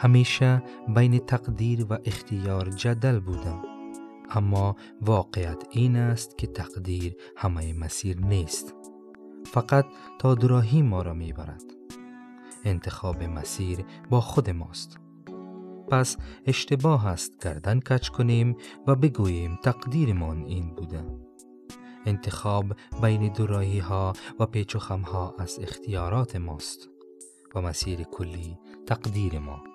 همیشه بین تقدیر و اختیار جدل بودم. اما واقعیت این است که تقدیر همه مسیر نیست. فقط تا دراهی ما را می‌برد. انتخاب مسیر با خود ماست. پس اشتباه است گردن کچ کنیم و بگوییم تقدیرمان این بوده. انتخاب بین دوراهی ها و پیچ و خم ها از اختیارات ماست و مسیر کلی تقدیر ما.